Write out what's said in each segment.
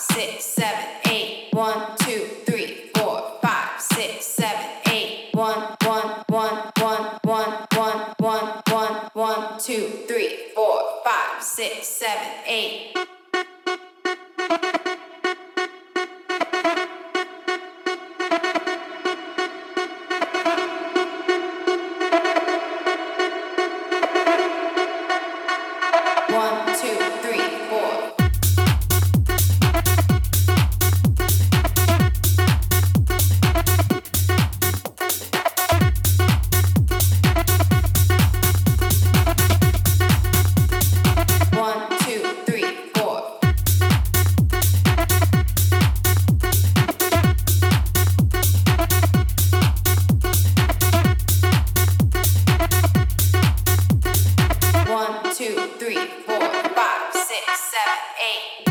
six, seven, eight, one, two, three, four, five, six, seven, eight, one, one, one, one, one, one, one, one, one, two, three, four, five, six, seven, eight. eight.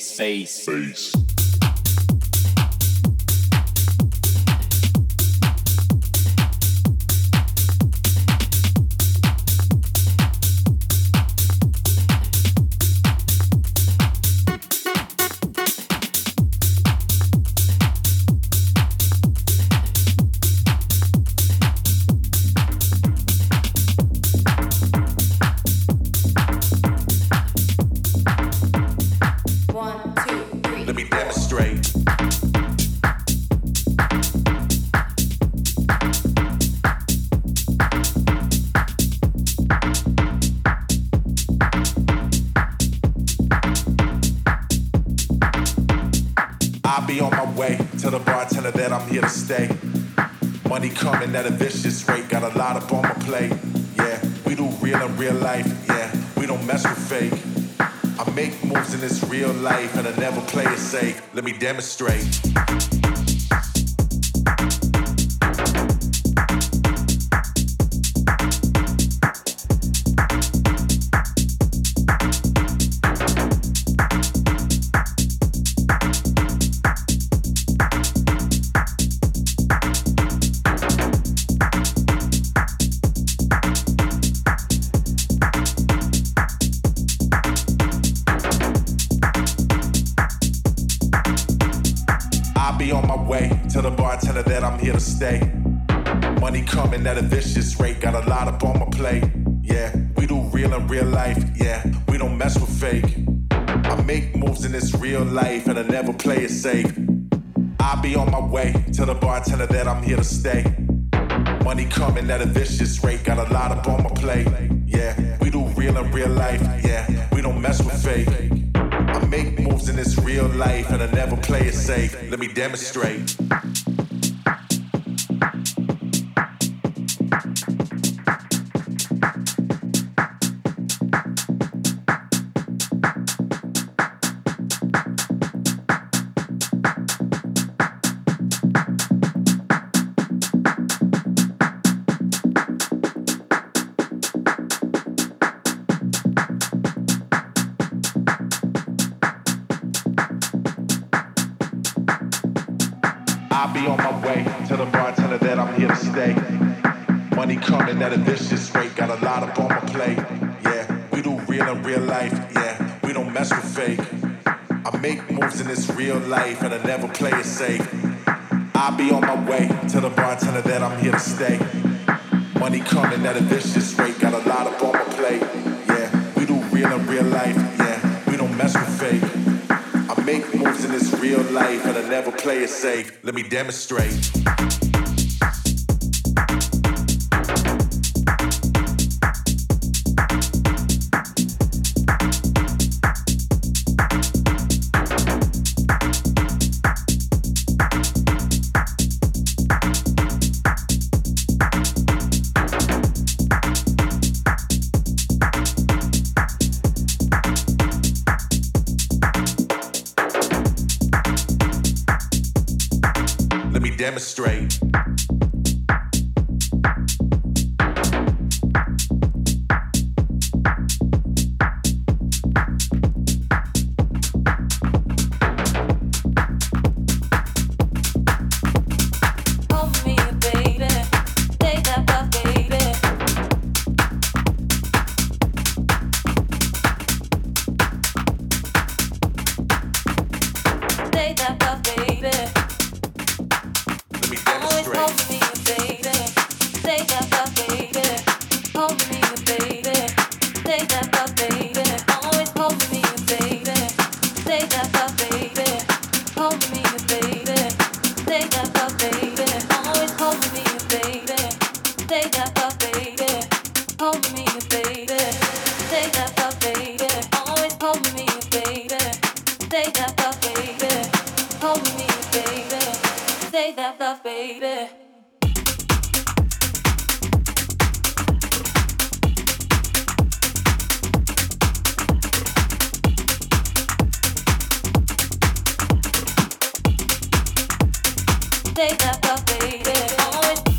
face. face. demonstrate. I'm here to stay. Money coming at a vicious rate, got a lot up on my plate. Yeah, we do real in real life. Yeah, we don't mess with fake. I make moves in this real life and I never play it safe. Let me demonstrate. is real life and I never play it safe. Let me demonstrate. take that, but baby, always.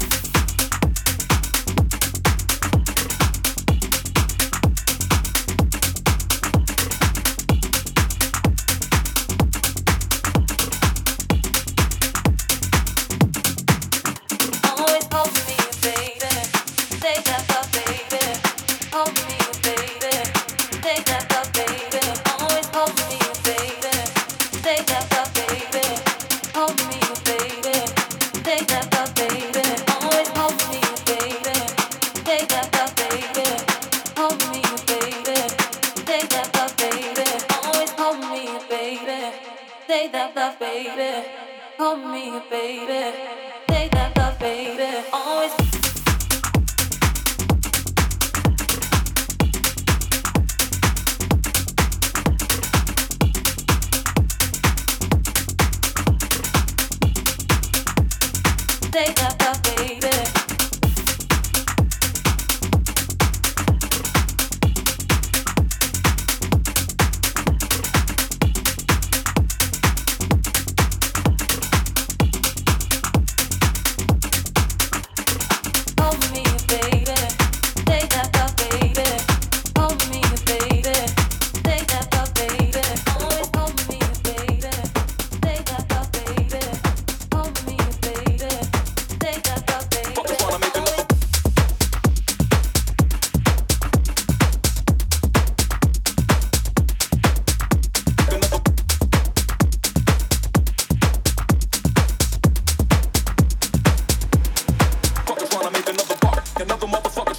Take up.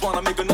wanna make a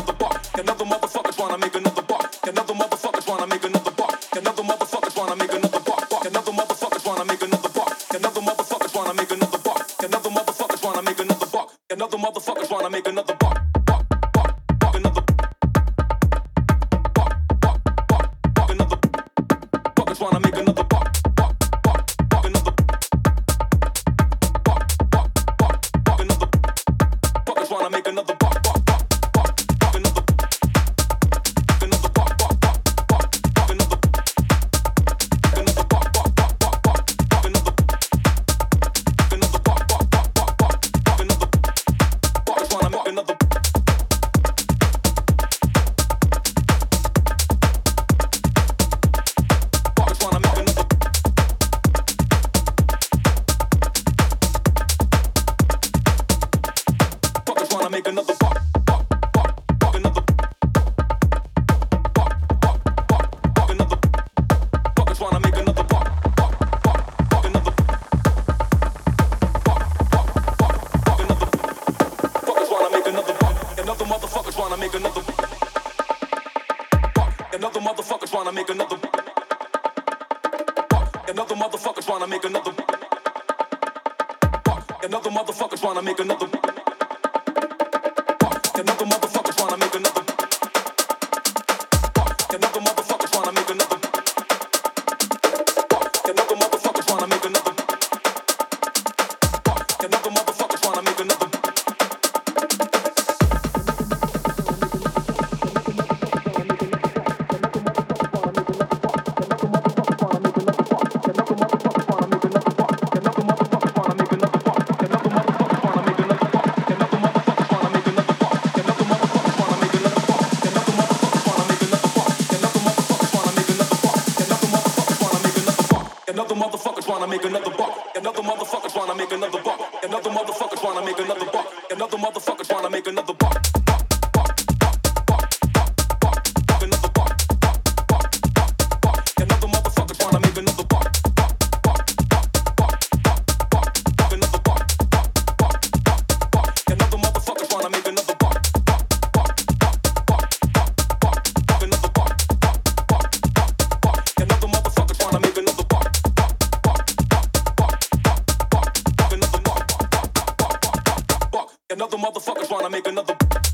another motherfuckers wanna make another.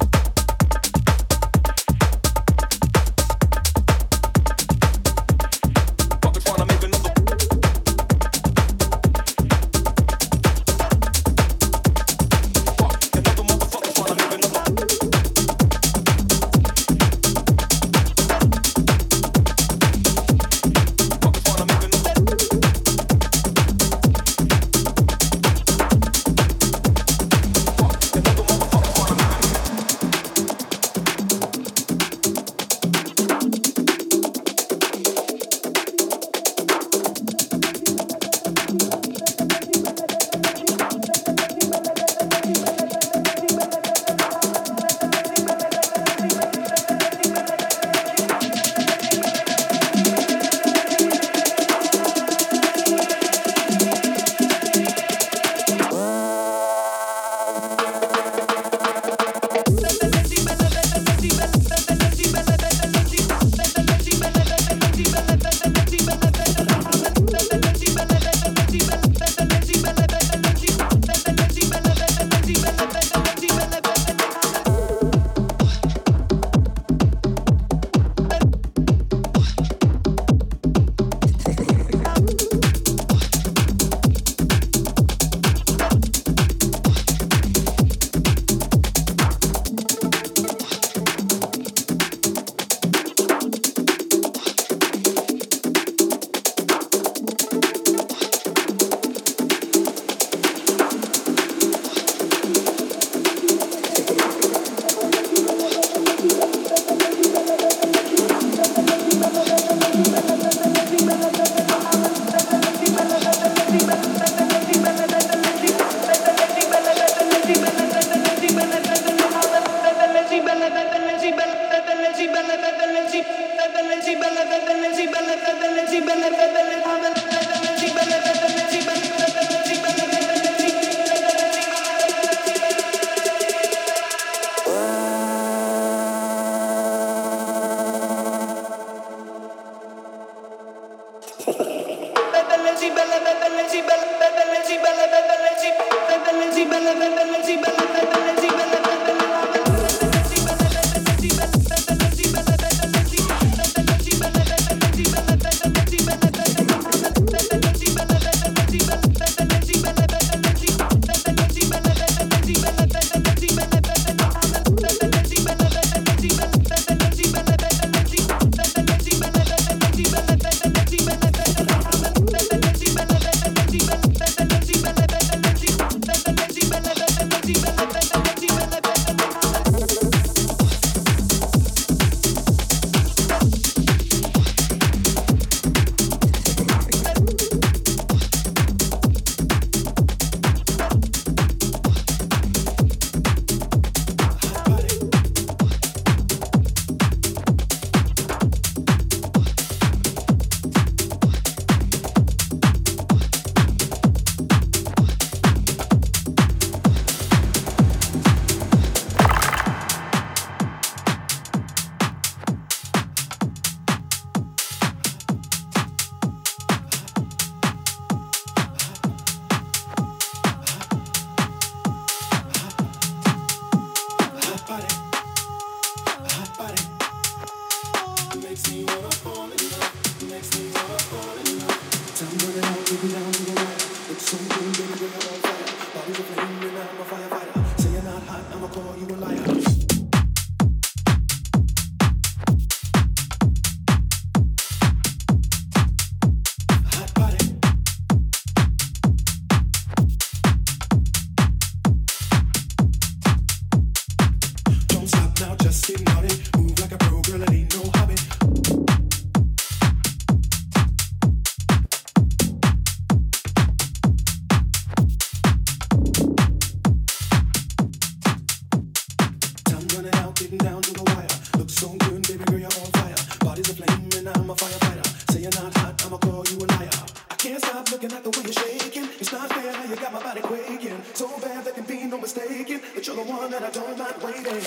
waiting.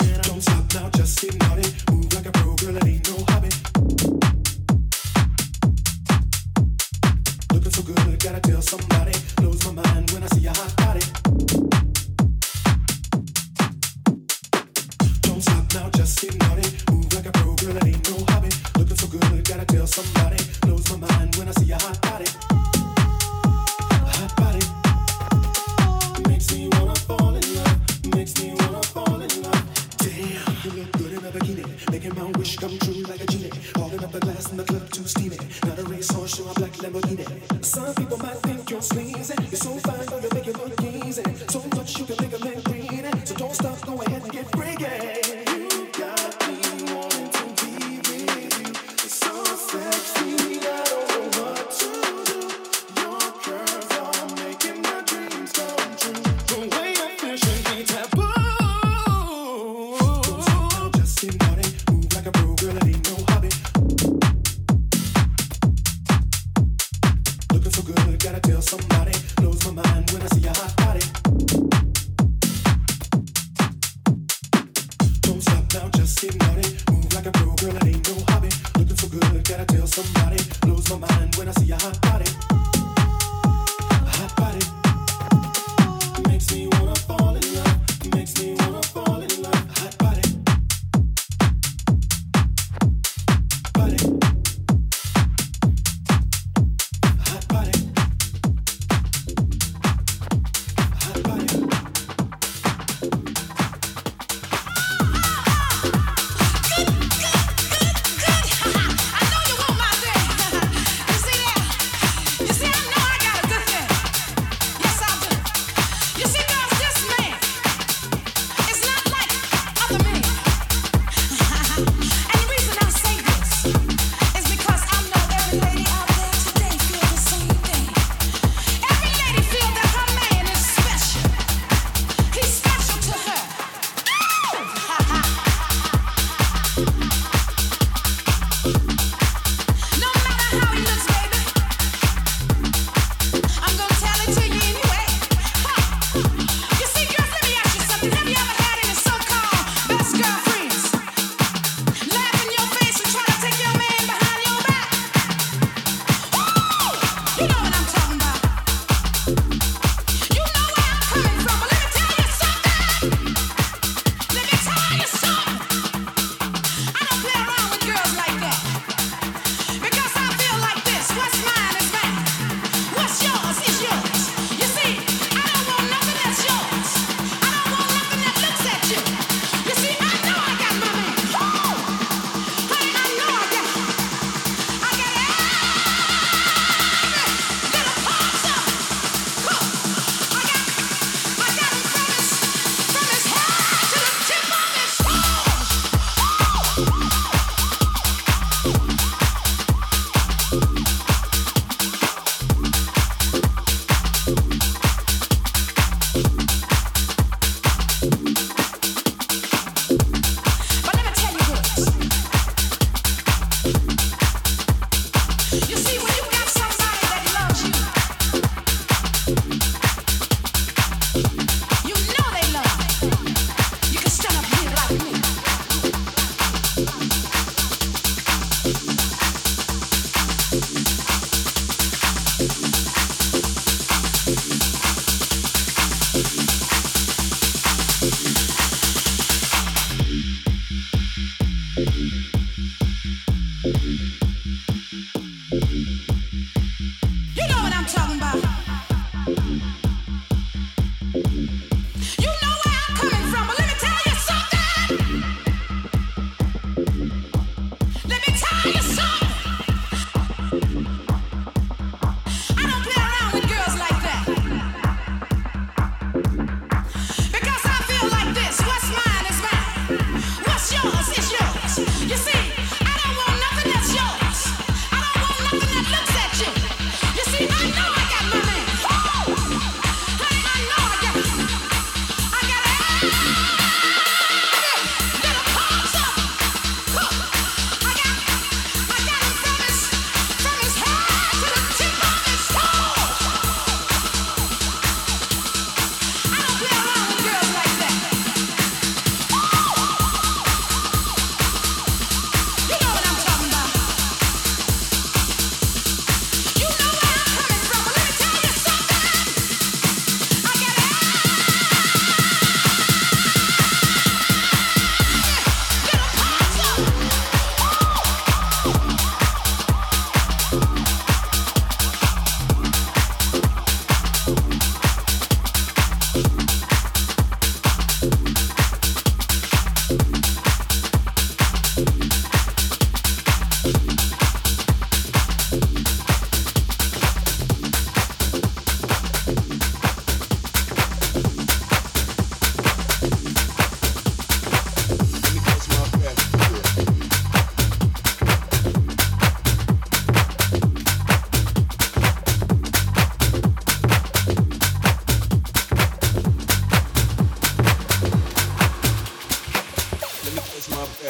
steaming. Not a racehorse, show a black Lamborghini.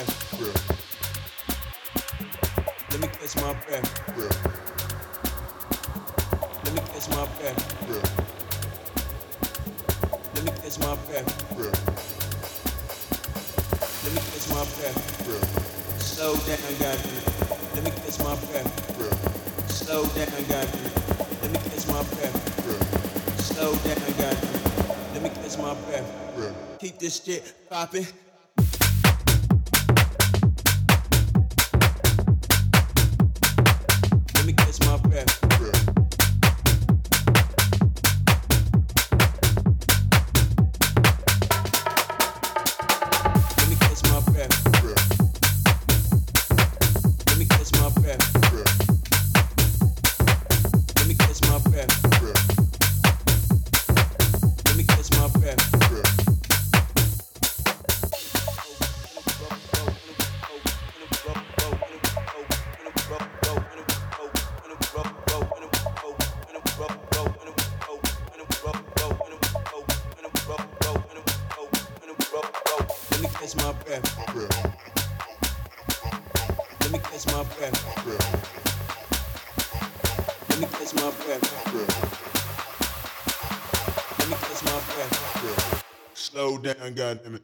breath real. Let me catch my breath real. Let me catch my breath real. Let me catch my breath real. Let me catch my breath real. Slow down, got you. Let me catch my breath real. Slow down, got you. Let me catch my breath real. Slow down, got you. Let me catch my breath real. Keep this shit poppin'. goddamn it.